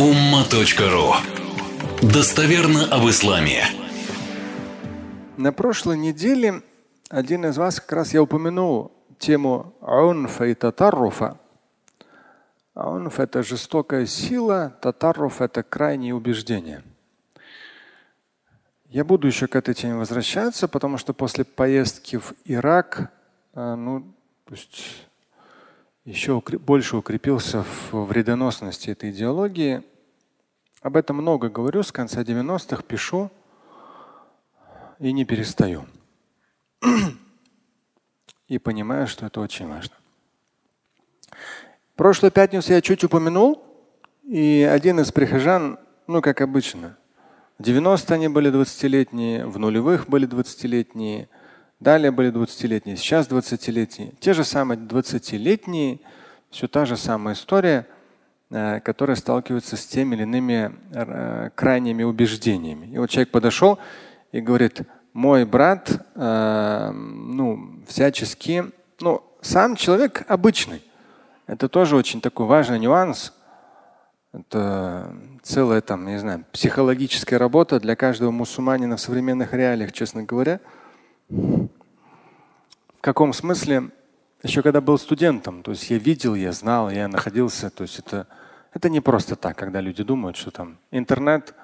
umma.ru Достоверно об исламе. На прошлой неделе один из вас как раз я упомянул тему аунфа и татарруфа. Аунф – это жестокая сила, татарруф – это крайние убеждения. Я буду еще к этой теме возвращаться, потому что после поездки в Ирак, э, ну, то есть еще больше укрепился в вредоносности этой идеологии. Об этом много говорю, с конца 90-х пишу и не перестаю. И понимаю, что это очень важно. Прошлую пятницу я чуть упомянул, и один из прихожан, ну как обычно, в 90-е они были 20-летние, в нулевых были 20-летние – Далее были 20-летние, сейчас 20-летние. Те же самые 20-летние, все та же самая история, э, которая сталкивается с теми или иными э, крайними убеждениями. И вот человек подошел и говорит, мой брат, э, ну, всячески, ну, сам человек обычный. Это тоже очень такой важный нюанс. Это целая там, не знаю, психологическая работа для каждого мусульманина в современных реалиях, честно говоря. В каком смысле? Еще когда был студентом, то есть я видел, я знал, я находился, то есть это, это не просто так, когда люди думают, что там интернет.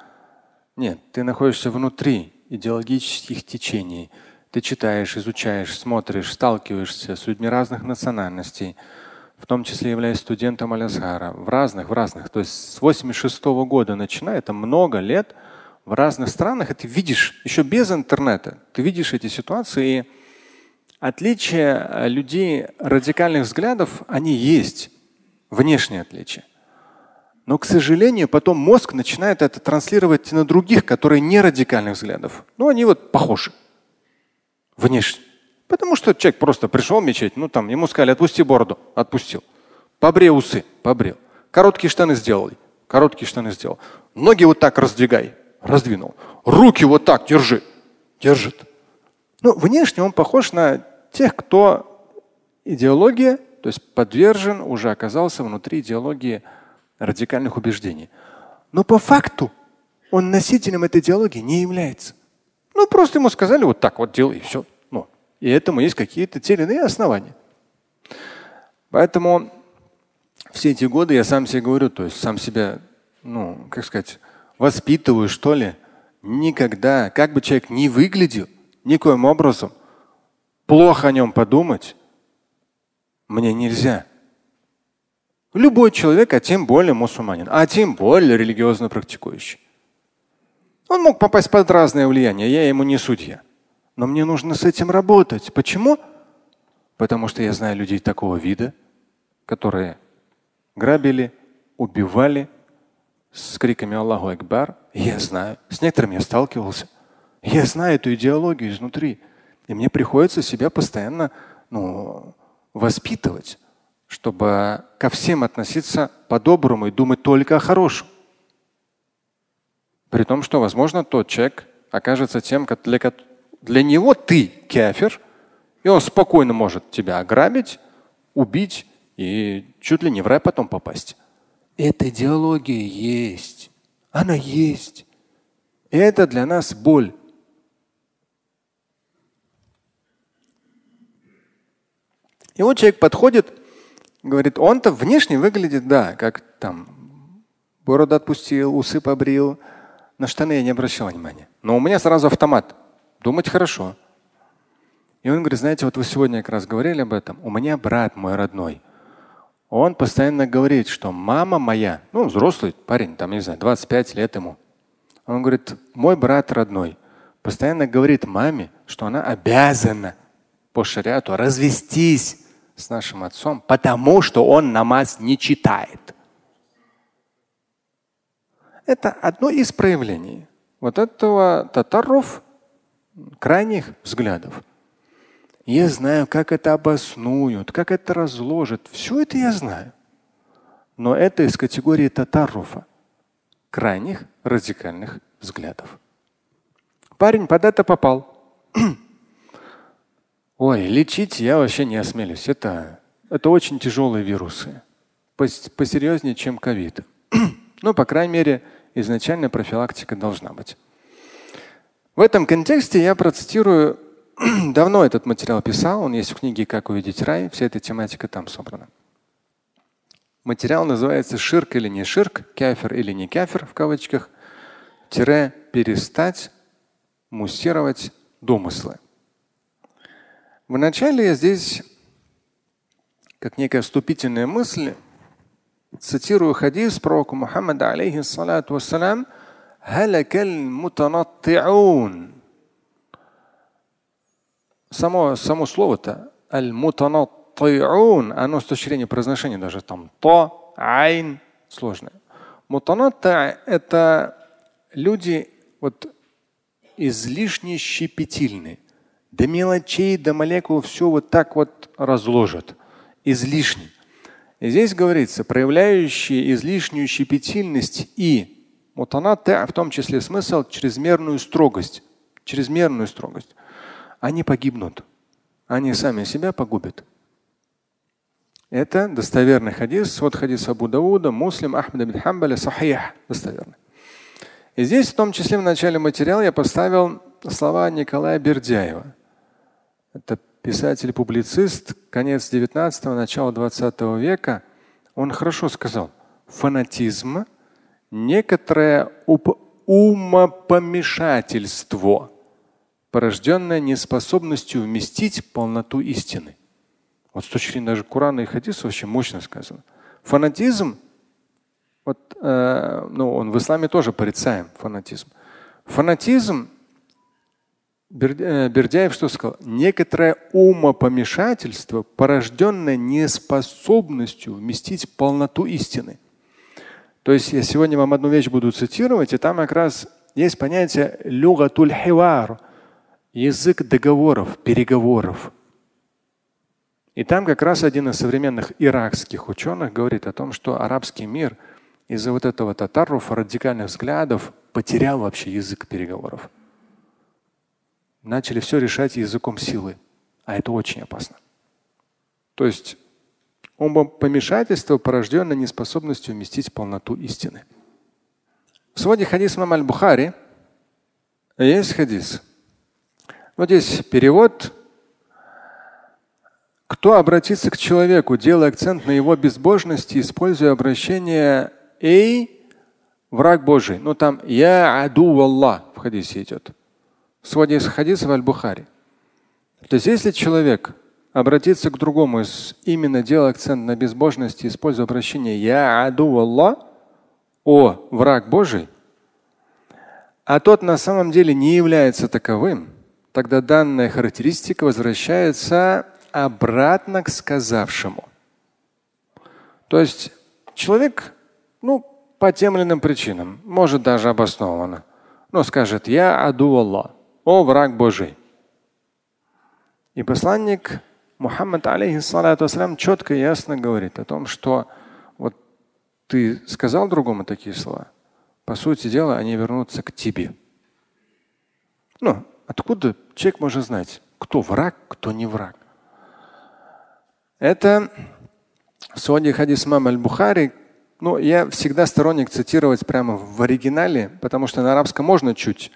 Нет, ты находишься внутри идеологических течений. Ты читаешь, изучаешь, смотришь, сталкиваешься с людьми разных национальностей, в том числе являясь студентом Алясхара, в разных, в разных. То есть с 86 -го года начиная, это много лет – в разных странах, и ты видишь, еще без интернета, ты видишь эти ситуации, и отличия э, людей радикальных взглядов, они есть, внешние отличия. Но, к сожалению, потом мозг начинает это транслировать на других, которые не радикальных взглядов. Ну, они вот похожи внешне. Потому что человек просто пришел в мечеть, ну там ему сказали, отпусти бороду, отпустил. Побрей усы, побрел. Короткие штаны сделал, короткие штаны сделал. Ноги вот так раздвигай, раздвинул. Руки вот так держи. Держит. Ну, внешне он похож на тех, кто идеология, то есть подвержен, уже оказался внутри идеологии радикальных убеждений. Но по факту он носителем этой идеологии не является. Ну, просто ему сказали вот так вот делай, и все. Ну, и этому есть какие-то те или иные основания. Поэтому все эти годы я сам себе говорю, то есть сам себя, ну, как сказать, воспитываю, что ли, никогда, как бы человек ни выглядел, никоим образом, плохо о нем подумать мне нельзя. Любой человек, а тем более мусульманин, а тем более религиозно практикующий. Он мог попасть под разное влияние, я ему не судья. Но мне нужно с этим работать. Почему? Потому что я знаю людей такого вида, которые грабили, убивали, с криками Аллаху Акбар. Я знаю. С некоторыми я сталкивался. Я знаю эту идеологию изнутри. И мне приходится себя постоянно ну, воспитывать, чтобы ко всем относиться по-доброму и думать только о хорошем. При том, что, возможно, тот человек окажется тем, для, для него ты кефир, и он спокойно может тебя ограбить, убить и чуть ли не в рай потом попасть. Эта идеология есть. Она есть. И это для нас боль. И вот человек подходит, говорит, он-то внешне выглядит, да, как там бороду отпустил, усы побрил. На штаны я не обращал внимания. Но у меня сразу автомат. Думать хорошо. И он говорит, знаете, вот вы сегодня как раз говорили об этом. У меня брат мой родной он постоянно говорит, что мама моя, ну, взрослый парень, там, не знаю, 25 лет ему. Он говорит, мой брат родной постоянно говорит маме, что она обязана по шариату развестись с нашим отцом, потому что он намаз не читает. Это одно из проявлений вот этого татаров крайних взглядов. Я знаю, как это обоснуют, как это разложат. Все это я знаю. Но это из категории татаруфа, крайних радикальных взглядов. Парень под это попал. Ой, лечить я вообще не осмелюсь. Это, это очень тяжелые вирусы. Посерьезнее, чем ковид. Ну, по крайней мере, изначально профилактика должна быть. В этом контексте я процитирую, давно этот материал писал, он есть в книге «Как увидеть рай», вся эта тематика там собрана. Материал называется «Ширк или не ширк», «Кафир или не кафир» в кавычках, тире «перестать муссировать домыслы». Вначале я здесь, как некая вступительная мысль, цитирую хадис пророка Мухаммада, алейхиссалату вассалам, Халакаль мутанаттиун. Само, само слово-то аль-мутанаттиун, оно с точки зрения произношения даже там то, айн, сложное. Мутанатта – это люди вот излишне щепетильные. До мелочей, до молекул все вот так вот разложат. Излишне. И здесь говорится, проявляющие излишнюю щепетильность и Мутанатта, в том числе смысл чрезмерную строгость. Чрезмерную строгость. Они погибнут. Они сами себя погубят. Это достоверный хадис. Вот хадис Абу Дауда, Муслим, Ахмад ибн Хамбаля, Сахих. Достоверный. И здесь в том числе в начале материала я поставил слова Николая Бердяева. Это писатель-публицист, конец 19-го, начало 20 века. Он хорошо сказал, фанатизм – некоторое умопомешательство, порожденное неспособностью вместить полноту истины. Вот с точки зрения даже Корана и Хадиса очень мощно сказано. Фанатизм, вот, э, ну, он в исламе тоже порицаем фанатизм. Фанатизм, э, Бердяев что сказал? Некоторое умопомешательство, порожденное неспособностью вместить полноту истины. То есть я сегодня вам одну вещь буду цитировать, и там как раз есть понятие люгатуль хивар, язык договоров, переговоров. И там как раз один из современных иракских ученых говорит о том, что арабский мир из-за вот этого татаров, радикальных взглядов потерял вообще язык переговоров. Начали все решать языком силы. А это очень опасно. То есть помешательство, порожденное неспособностью вместить полноту истины. В своде хадис Мам аль-Бухари есть хадис. Вот здесь перевод. Кто обратится к человеку, делая акцент на его безбожности, используя обращение «Эй, враг Божий». Ну там «Я аду Аллах» в хадисе идет. В своде хадиса в Аль-Бухари. То есть если человек обратиться к другому, именно делая акцент на безбожности, используя обращение «Я аду Аллах», «О, враг Божий», а тот на самом деле не является таковым, тогда данная характеристика возвращается обратно к сказавшему. То есть человек, ну, по тем или иным причинам, может даже обоснованно, но скажет «Я аду Аллах», «О, враг Божий». И посланник Мухаммад, алейхиссалату четко и ясно говорит о том, что вот ты сказал другому такие слова, по сути дела, они вернутся к тебе. Ну, откуда человек может знать, кто враг, кто не враг? Это своде хадис мам аль-Бухари. Ну, я всегда сторонник цитировать прямо в оригинале, потому что на арабском можно чуть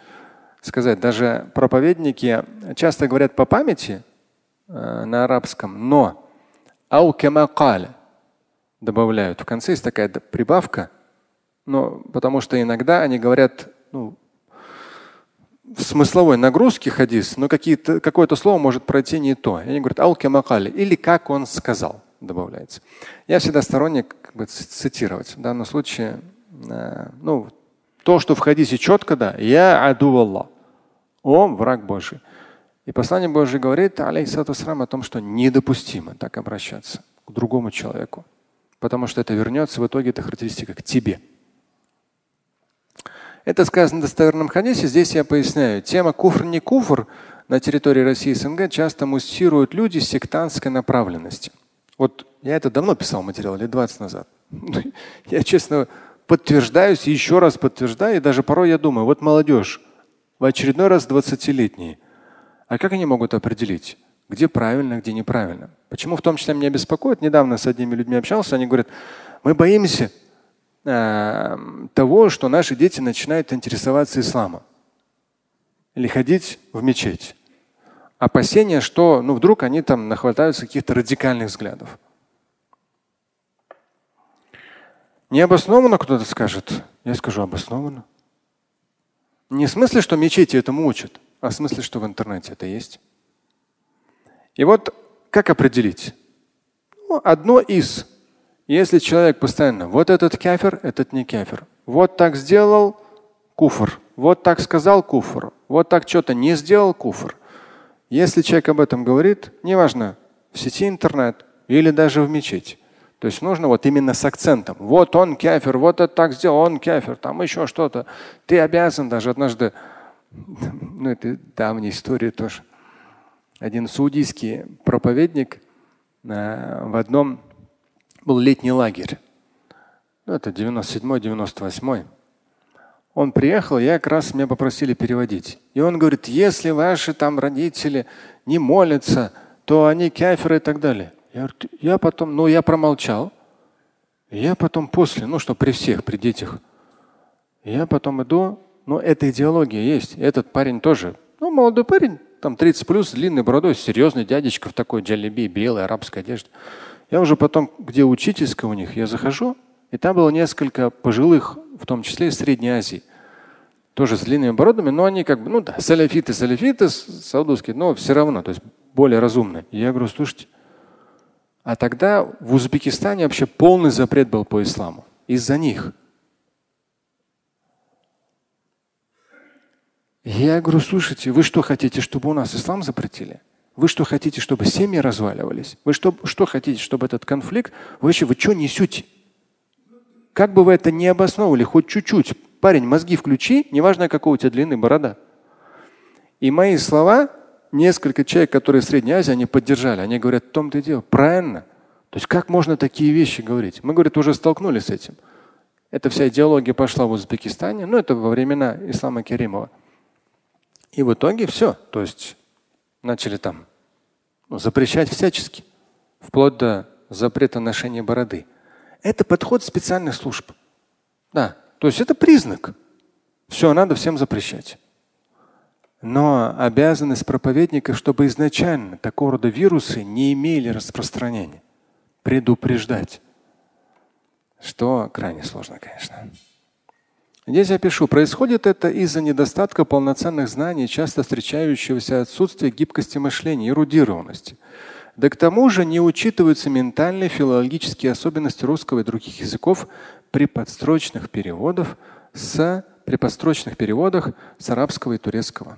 сказать. Даже проповедники часто говорят по памяти, Э, на арабском, но аукемакаль добавляют. В конце есть такая прибавка, но потому что иногда они говорят ну, смысловой нагрузке хадис, но какое-то слово может пройти не то. И они говорят аукемакаль или как он сказал добавляется. Я всегда сторонник как бы, цитировать. В данном случае э, ну, то, что в хадисе четко, да, я аду Аллах. О, враг Божий. И послание Божье говорит, алейхиссалам, о том, что недопустимо так обращаться к другому человеку, потому что это вернется в итоге, эта характеристика к тебе. Это сказано в достоверном хадисе. Здесь я поясняю. Тема куфр не куфр на территории России и СНГ часто муссируют люди сектантской направленности. Вот я это давно писал материал, лет 20 назад. Я честно подтверждаюсь, еще раз подтверждаю, и даже порой я думаю, вот молодежь, в очередной раз 20-летние – а как они могут определить, где правильно, где неправильно? Почему в том числе меня беспокоит? Недавно с одними людьми общался, они говорят, мы боимся, э, того, что наши дети начинают интересоваться исламом или ходить в мечеть. Опасение, что ну, вдруг они там нахватаются каких-то радикальных взглядов. Необоснованно кто-то скажет, я скажу обоснованно. Не в смысле, что мечети этому учат, а в смысле, что в интернете это есть. И вот как определить? Ну, одно из. Если человек постоянно, вот этот кафир, этот не кафир. Вот так сделал куфр. Вот так сказал куфр. Вот так что-то не сделал куфр. Если человек об этом говорит, неважно, в сети интернет или даже в мечети, то есть нужно вот именно с акцентом. Вот он кефир, вот это так сделал, он кефир, там еще что-то. Ты обязан даже однажды, ну это давняя история тоже. Один саудийский проповедник э, в одном был летний лагерь. Ну, это 97-98. Он приехал, я как раз меня попросили переводить. И он говорит, если ваши там родители не молятся, то они кефиры и так далее. Я, я потом, ну я промолчал. Я потом после, ну что при всех, при детях. Я потом иду, ну эта идеология есть. Этот парень тоже, ну молодой парень, там 30 плюс, с длинной бородой, серьезный дядечка в такой джалиби, белой арабской одежде. Я уже потом, где учительская у них, я захожу, и там было несколько пожилых, в том числе из Средней Азии. Тоже с длинными бородами, но они как бы, ну да, салафиты, салафиты, саудовские, но все равно, то есть более разумные. И я говорю, слушайте, а тогда в Узбекистане вообще полный запрет был по исламу. Из-за них. Я говорю, слушайте, вы что хотите, чтобы у нас ислам запретили? Вы что хотите, чтобы семьи разваливались? Вы что, что хотите, чтобы этот конфликт? Вы вообще вы что несете? Как бы вы это не обосновывали, хоть чуть-чуть. Парень, мозги включи, неважно, какого у тебя длинный борода. И мои слова несколько человек, которые в Средней Азии, они поддержали. Они говорят, в том-то и дело. Правильно. То есть как можно такие вещи говорить? Мы, говорит, уже столкнулись с этим. Эта вся идеология пошла в Узбекистане, ну это во времена Ислама Керимова. И в итоге все. То есть начали там ну, запрещать всячески, вплоть до запрета ношения бороды. Это подход специальных служб. Да, то есть это признак. Все, надо всем запрещать. Но обязанность проповедника, чтобы изначально такого рода вирусы не имели распространения, предупреждать, что крайне сложно, конечно. Здесь я пишу, происходит это из-за недостатка полноценных знаний, часто встречающегося отсутствия гибкости мышления, эрудированности. Да к тому же не учитываются ментальные, филологические особенности русского и других языков при подстрочных переводах с при подстрочных переводах с арабского и турецкого.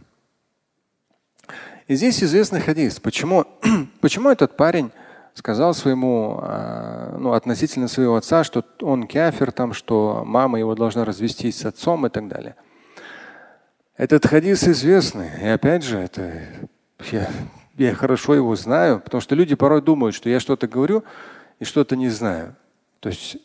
И здесь известный хадис. Почему, почему этот парень сказал своему, а, ну, относительно своего отца, что он кафир, там, что мама его должна развестись с отцом и так далее. Этот хадис известный. И опять же, это я, я хорошо его знаю, потому что люди порой думают, что я что-то говорю и что-то не знаю. То есть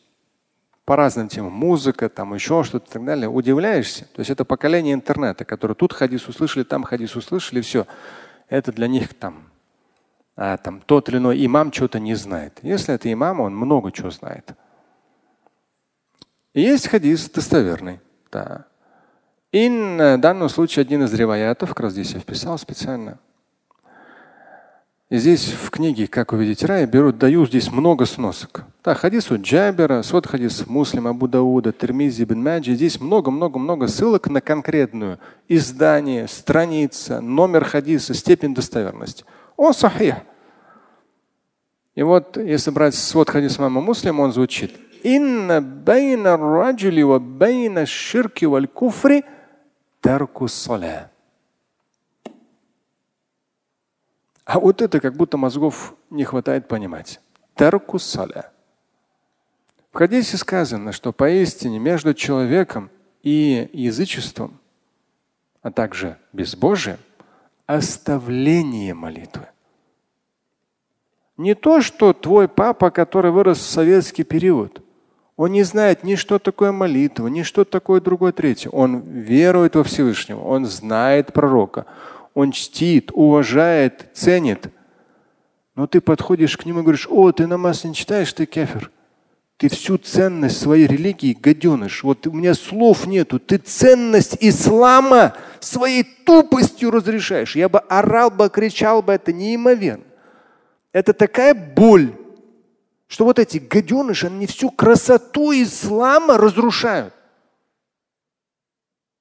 по разным темам, музыка, там еще что-то и так далее, удивляешься. То есть это поколение интернета, которое тут хадис услышали, там хадис услышали, все это для них там, а, там тот или иной имам что-то не знает. Если это имам, он много чего знает. Есть хадис достоверный. Да. И в данном случае один из реваятов, как раз здесь я вписал специально, и здесь в книге «Как увидеть рай» берут, даю здесь много сносок. Да, хадис у Джабера, свод хадис Муслим, Абу Дауда, Тирмизи, Ибн Маджи. Здесь много-много-много ссылок на конкретную издание, страница, номер хадиса, степень достоверности. Он сахих. И вот, если брать свод хадис имама Муслима, он звучит. إن بين الرجل وبين الشرك والكفر ترك الصلاة. А вот это как будто мозгов не хватает понимать. Тарку саля. В хадисе сказано, что поистине между человеком и язычеством, а также безбожием, оставление молитвы. Не то, что твой папа, который вырос в советский период, он не знает ни что такое молитва, ни что такое другое третье. Он верует во Всевышнего, он знает пророка, он чтит, уважает, ценит. Но ты подходишь к нему и говоришь, о, ты намаз не читаешь, ты кефир. Ты всю ценность своей религии, гаденыш, вот у меня слов нету. Ты ценность ислама своей тупостью разрешаешь. Я бы орал бы, кричал бы, это неимоверно. Это такая боль, что вот эти гаденыши, они всю красоту ислама разрушают.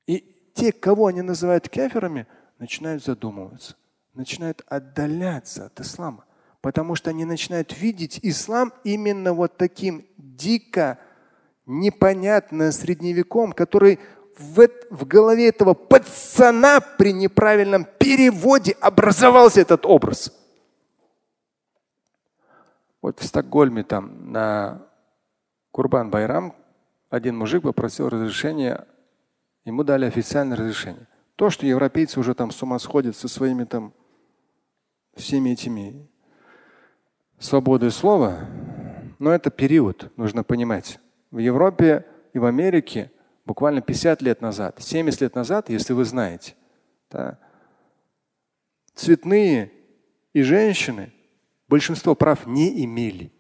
И те, кого они называют кеферами, начинают задумываться, начинают отдаляться от ислама, потому что они начинают видеть ислам именно вот таким дико непонятно средневеком, который в, в голове этого пацана при неправильном переводе образовался этот образ. Вот в Стокгольме там на Курбан Байрам один мужик попросил разрешения, ему дали официальное разрешение. То, что европейцы уже там с ума сходят со своими там всеми этими свободой слова, но это период, нужно понимать. В Европе и в Америке буквально 50 лет назад, 70 лет назад, если вы знаете, да, цветные и женщины большинство прав не имели.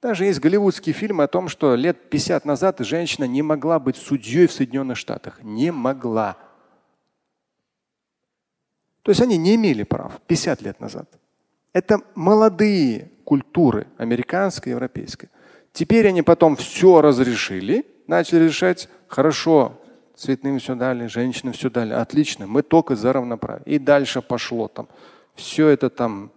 Даже есть голливудские фильмы о том, что лет 50 назад женщина не могла быть судьей в Соединенных Штатах. Не могла. То есть они не имели прав 50 лет назад. Это молодые культуры, американская, европейская. Теперь они потом все разрешили, начали решать, хорошо, цветным все дали, женщинам все дали, отлично, мы только за равноправие. И дальше пошло там. Все это там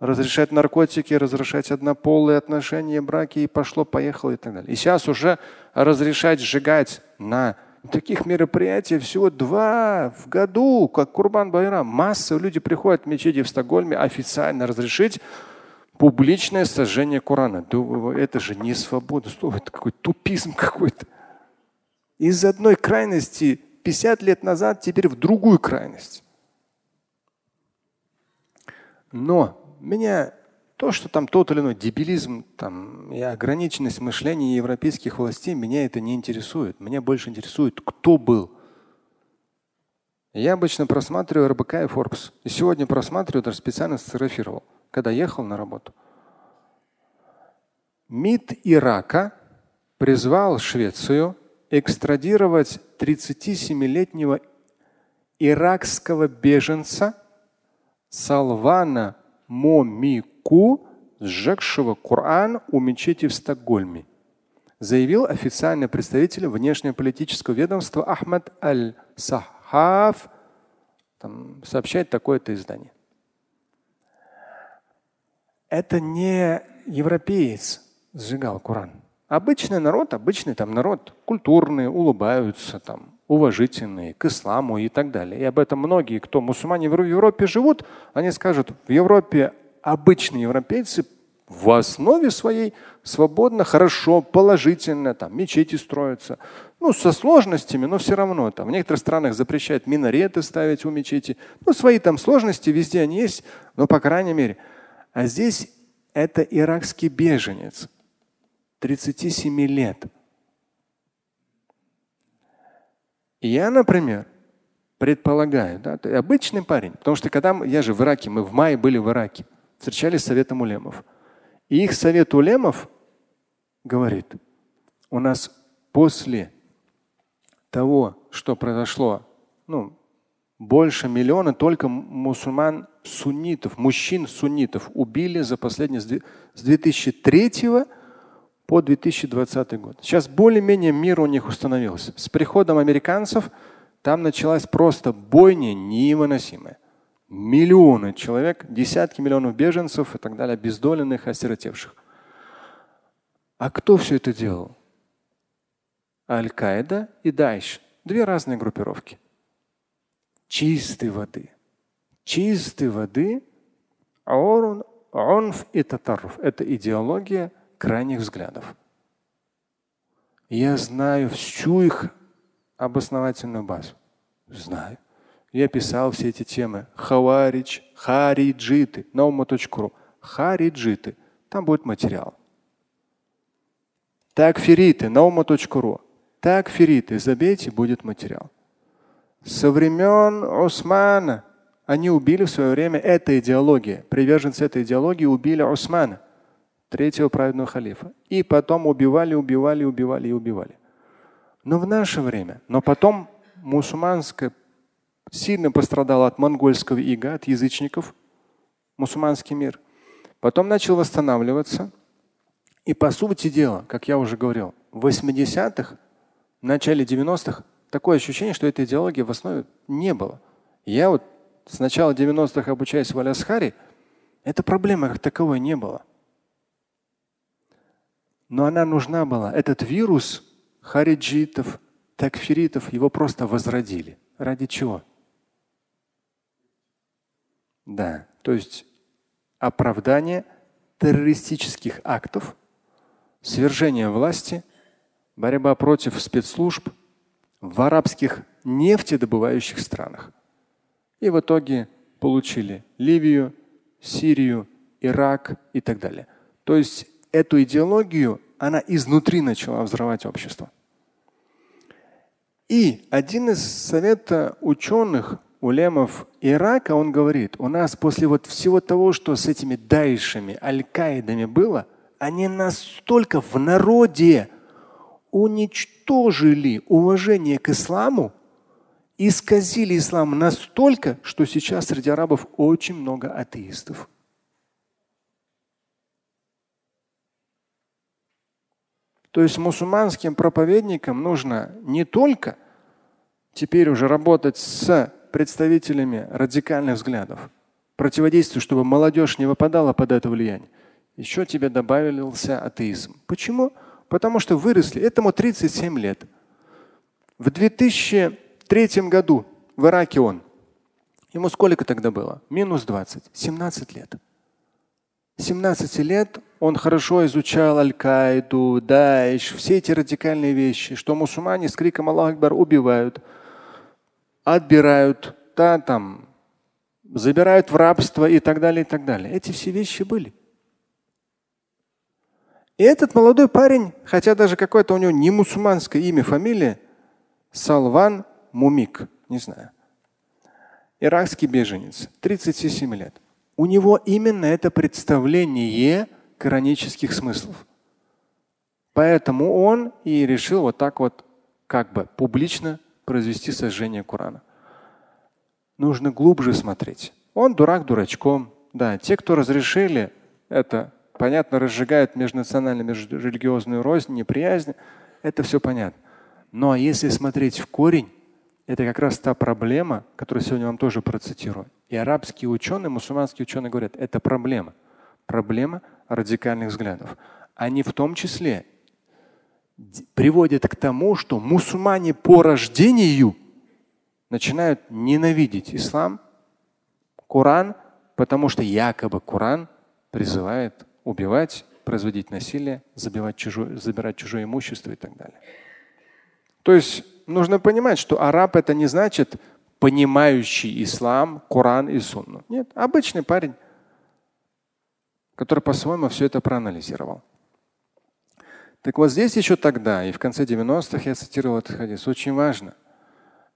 разрешать наркотики, разрешать однополые отношения, браки, и пошло-поехало и так далее. И сейчас уже разрешать сжигать на таких мероприятий всего два в году, как Курбан Байрам. Масса люди приходят в мечети в Стокгольме официально разрешить публичное сожжение Корана. Это же не свобода слова, это какой тупизм какой-то. Из одной крайности 50 лет назад теперь в другую крайность. Но меня то, что там тот или иной дебилизм там, и ограниченность мышления европейских властей, меня это не интересует. Меня больше интересует, кто был. Я обычно просматриваю РБК и Forbes. И сегодня просматриваю, даже специально сфотографировал, когда ехал на работу. МИД Ирака призвал Швецию экстрадировать 37-летнего иракского беженца Салвана Момику, сжегшего Коран у мечети в Стокгольме, заявил официальный представитель внешнеполитического ведомства Ахмад Аль-Сахаф. Там сообщает такое-то издание. Это не европеец сжигал Коран. Обычный народ, обычный там народ, культурный, улыбаются, там, уважительные к исламу и так далее. И об этом многие, кто мусульмане в Европе живут, они скажут, в Европе обычные европейцы в основе своей свободно, хорошо, положительно, там мечети строятся. Ну, со сложностями, но все равно. Там, в некоторых странах запрещают минареты ставить у мечети. Ну, свои там сложности везде они есть, но по крайней мере. А здесь это иракский беженец, 37 лет. я, например, предполагаю, да, обычный парень, потому что когда я же в Ираке, мы в мае были в Ираке, встречались с советом улемов. И их совет улемов говорит, у нас после того, что произошло, ну, больше миллиона только мусульман суннитов, мужчин суннитов убили за последние с 2003 по 2020 год. Сейчас более-менее мир у них установился. С приходом американцев там началась просто бойня невыносимая. Миллионы человек, десятки миллионов беженцев и так далее, обездоленных, осиротевших. А кто все это делал? Аль-Каида и Дайш. Две разные группировки. Чистой воды. Чистой воды. Онф и татарф. Это идеология крайних взглядов. Я знаю всю их обосновательную базу. Знаю. Я писал все эти темы. Хаварич, хариджиты, наума.ру. Хариджиты. Там будет материал. Такфериты, наума.ру. Такфериты, забейте, будет материал. Со времен Османа они убили в свое время эта идеология. Приверженцы этой идеологии убили Османа. третьего праведного халифа. И потом убивали, убивали, убивали и убивали. Но в наше время, но потом мусульманское сильно пострадало от монгольского ига, от язычников, мусульманский мир. Потом начал восстанавливаться. И по сути дела, как я уже говорил, в 80-х, в начале 90-х такое ощущение, что этой идеологии в основе не было. Я вот с начала 90-х обучаясь в Алясхаре, эта проблема как таковой не было. Но она нужна была. Этот вирус хариджитов, такфиритов, его просто возродили. Ради чего? Да, то есть оправдание террористических актов, свержение власти, борьба против спецслужб в арабских нефтедобывающих странах. И в итоге получили Ливию, Сирию, Ирак и так далее. То есть эту идеологию она изнутри начала взрывать общество. И один из совета ученых, улемов Ирака, он говорит, у нас после вот всего того, что с этими дайшами, аль-Каидами было, они настолько в народе уничтожили уважение к исламу, исказили ислам настолько, что сейчас среди арабов очень много атеистов. То есть мусульманским проповедникам нужно не только теперь уже работать с представителями радикальных взглядов, противодействовать, чтобы молодежь не выпадала под это влияние. Еще тебе добавился атеизм. Почему? Потому что выросли, этому 37 лет. В 2003 году в Ираке он. Ему сколько тогда было? Минус 20. 17 лет. 17 лет он хорошо изучал Аль-Каиду, Даиш, все эти радикальные вещи, что мусульмане с криком Аллах Акбар убивают, отбирают, да, там, забирают в рабство и так далее, и так далее. Эти все вещи были. И этот молодой парень, хотя даже какое-то у него не мусульманское имя, фамилия, Салван Мумик, не знаю, иракский беженец, 37 лет у него именно это представление коранических смыслов. Поэтому он и решил вот так вот как бы публично произвести сожжение Корана. Нужно глубже смотреть. Он дурак дурачком. Да, те, кто разрешили это, понятно, разжигают межнациональную, межрелигиозную рознь, неприязнь. Это все понятно. Но если смотреть в корень, это как раз та проблема, которую сегодня вам тоже процитирую. И арабские ученые, мусульманские ученые говорят, это проблема. Проблема радикальных взглядов. Они в том числе приводят к тому, что мусульмане по рождению начинают ненавидеть ислам, Коран, потому что якобы Коран призывает убивать, производить насилие, забивать чужое, забирать чужое имущество и так далее. То есть нужно понимать, что араб это не значит понимающий ислам, Коран и Сунну. Нет, обычный парень, который по-своему все это проанализировал. Так вот здесь еще тогда, и в конце 90-х я цитировал этот хадис, очень важно.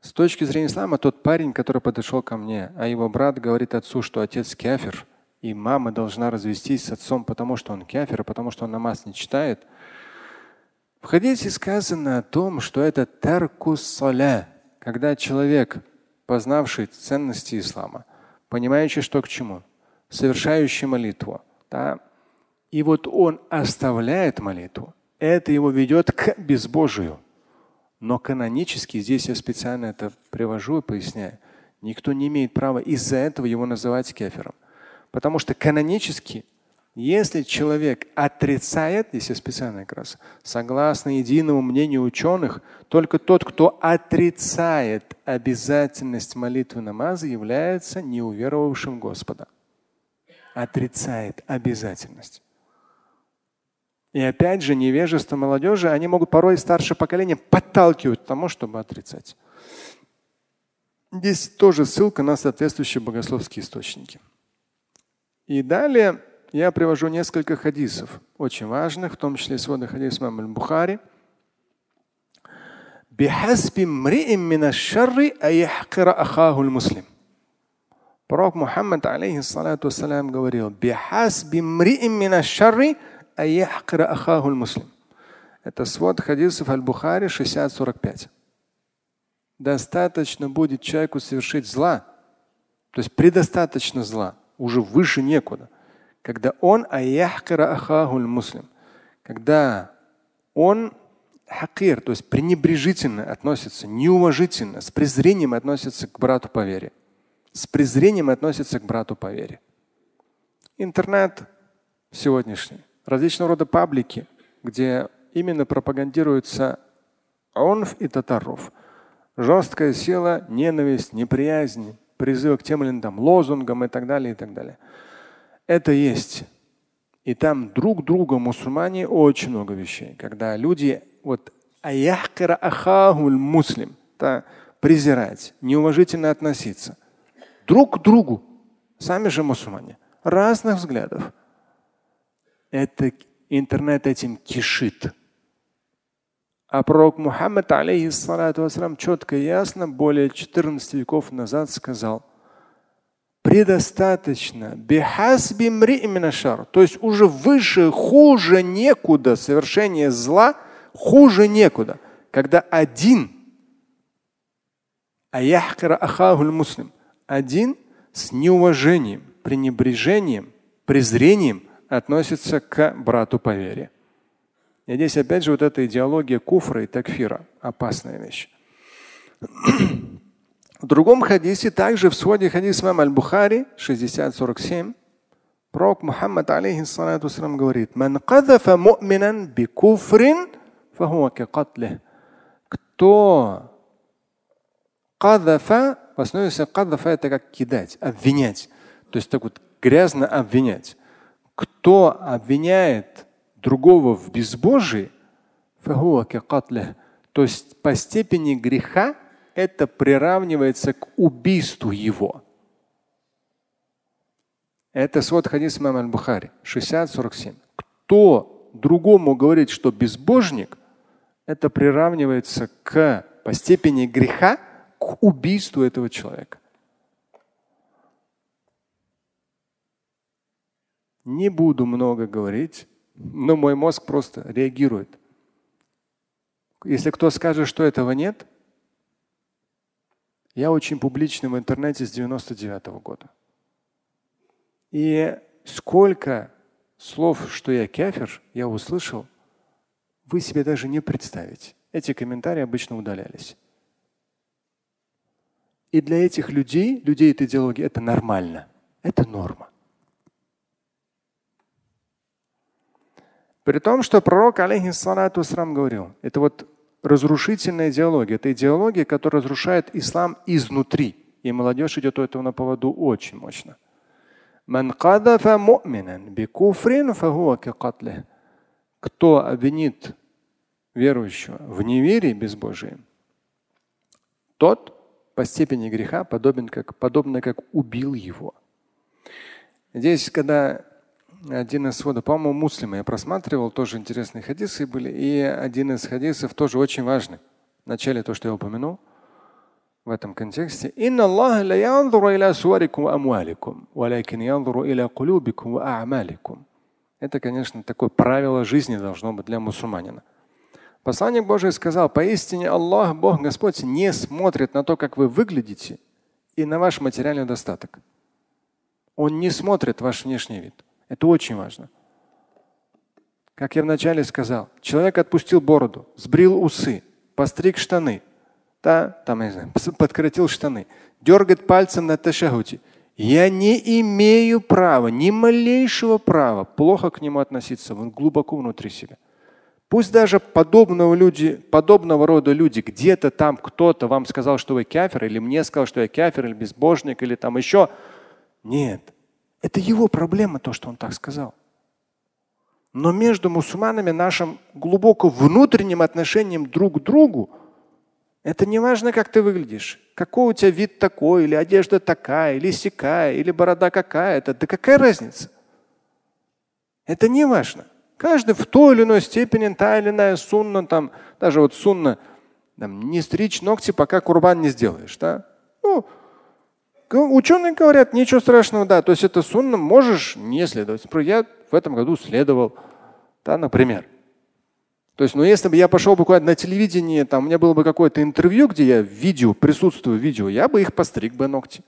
С точки зрения ислама, тот парень, который подошел ко мне, а его брат говорит отцу, что отец кафир, и мама должна развестись с отцом, потому что он кафир, потому что он намаз не читает. В хадисе сказано о том, что это таркус саля, когда человек познавший ценности ислама, понимающий, что к чему, совершающий молитву. Да? И вот он оставляет молитву. Это его ведет к безбожию. Но канонически, здесь я специально это привожу и поясняю, никто не имеет права из-за этого его называть кефером. Потому что канонически если человек отрицает, здесь я специально как раз, согласно единому мнению ученых, только тот, кто отрицает обязательность молитвы намаза, является неуверовавшим Господа. Отрицает обязательность. И опять же, невежество молодежи, они могут порой старшее поколение подталкивать к тому, чтобы отрицать. Здесь тоже ссылка на соответствующие богословские источники. И далее я привожу несколько хадисов, очень важных, в том числе сводный хадис имама Бухари. Пророк Мухаммад, алейхиссалату вассалям, говорил. Это свод хадисов Аль-Бухари 60-45. Достаточно будет человеку совершить зла, то есть предостаточно зла, уже выше некуда, когда он муслим, когда он хакир, то есть пренебрежительно относится, неуважительно, с презрением относится к брату по вере. С презрением относится к брату по вере. Интернет сегодняшний, различного рода паблики, где именно пропагандируется онф и татаров. Жесткая сила, ненависть, неприязнь, призывы к тем или иным лозунгам и так далее, и так далее. Это есть. И там друг друга мусульмане очень много вещей. Когда люди вот аяхкара ахахуль муслим, да, презирать, неуважительно относиться друг к другу, сами же мусульмане, разных взглядов. Это интернет этим кишит. А пророк Мухаммад, алейхиссалату вассалам, четко и ясно, более 14 веков назад сказал, предостаточно, то есть уже выше, хуже некуда. Совершение зла, хуже некуда, когда один, муслим, один с неуважением, пренебрежением, презрением относится к брату по вере. И здесь опять же вот эта идеология куфра и такфира. Опасная вещь. В другом хадисе, также в своде хадис имам Аль-Бухари 6047, пророк Мухаммад алейхиссалату говорит, «Ман кадафа му'минан би куфрин, фахуа Кто кадафа, в основе кадафа это как кидать, обвинять. То есть так вот грязно обвинять. Кто обвиняет другого в безбожии, то есть по степени греха это приравнивается к убийству его. Это свод хадис имам аль-Бухари 60-47. Кто другому говорит, что безбожник, это приравнивается к по степени греха к убийству этого человека. Не буду много говорить, но мой мозг просто реагирует. Если кто скажет, что этого нет, я очень публичный в интернете с 99 -го года. И сколько слов, что я кафир, я услышал, вы себе даже не представите. Эти комментарии обычно удалялись. И для этих людей, людей этой идеологии, это нормально. Это норма. При том, что пророк, алейхиссалату говорил, это вот разрушительная идеология. Это идеология, которая разрушает ислам изнутри. И молодежь идет у этого на поводу очень мощно. Кто обвинит верующего в неверии безбожии, тот по степени греха подобен как, подобно как убил его. Здесь, когда один из сводов, по-моему, муслима я просматривал, тоже интересные хадисы были. И один из хадисов тоже очень важный. В начале то, что я упомянул в этом контексте. Это, конечно, такое правило жизни должно быть для мусульманина. Посланник Божий сказал, поистине Аллах, Бог Господь, не смотрит на то, как вы выглядите, и на ваш материальный достаток. Он не смотрит ваш внешний вид. Это очень важно. Как я вначале сказал, человек отпустил бороду, сбрил усы, постриг штаны, да, там, я знаю, подкоротил штаны, дергает пальцем на ташахуте. Я не имею права, ни малейшего права плохо к нему относиться, он глубоко внутри себя. Пусть даже подобного, люди, подобного рода люди, где-то там кто-то вам сказал, что вы кафир, или мне сказал, что я кафир, или безбожник, или там еще. Нет. Это его проблема, то, что он так сказал. Но между мусульманами нашим глубоко внутренним отношением друг к другу, это не важно, как ты выглядишь, какой у тебя вид такой, или одежда такая, или сякая, или борода какая-то. Да какая разница? Это не важно. Каждый в той или иной степени, та или иная сунна, там, даже вот сунна, там, не стричь ногти, пока курбан не сделаешь. Да? Ну, Ученые говорят, ничего страшного, да. То есть это сунна можешь не следовать. Я в этом году следовал. Да, например. То есть, ну если бы я пошел куда-то на телевидение, там у меня было бы какое-то интервью, где я видео, присутствую в видео, я бы их постриг бы ногти.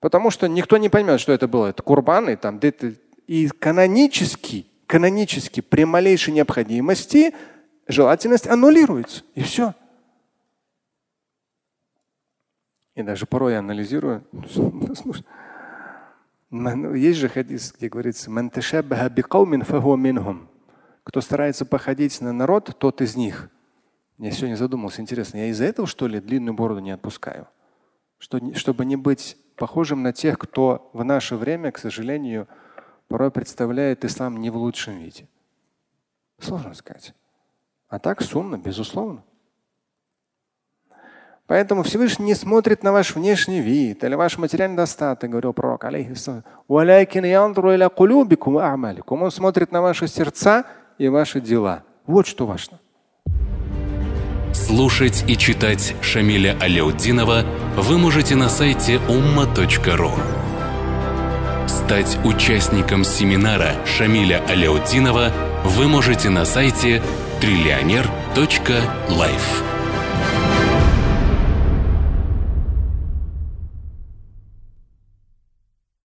Потому что никто не поймет, что это было. Это курбаны, там, это... и канонически, канонически при малейшей необходимости желательность аннулируется. И все. И даже порой я анализирую. Есть же хадис, где говорится, кто старается походить на народ, тот из них. Я сегодня задумался, интересно, я из-за этого, что ли, длинную бороду не отпускаю? Что, чтобы не быть похожим на тех, кто в наше время, к сожалению, порой представляет ислам не в лучшем виде. Сложно сказать. А так сумно, безусловно. Поэтому Всевышний не смотрит на ваш внешний вид или ваш материальный достаток, говорил пророк. Он смотрит на ваши сердца и ваши дела. Вот что важно. Слушать и читать Шамиля Аляутдинова вы можете на сайте umma.ru. Стать участником семинара Шамиля Аляутдинова вы можете на сайте триллионер.life.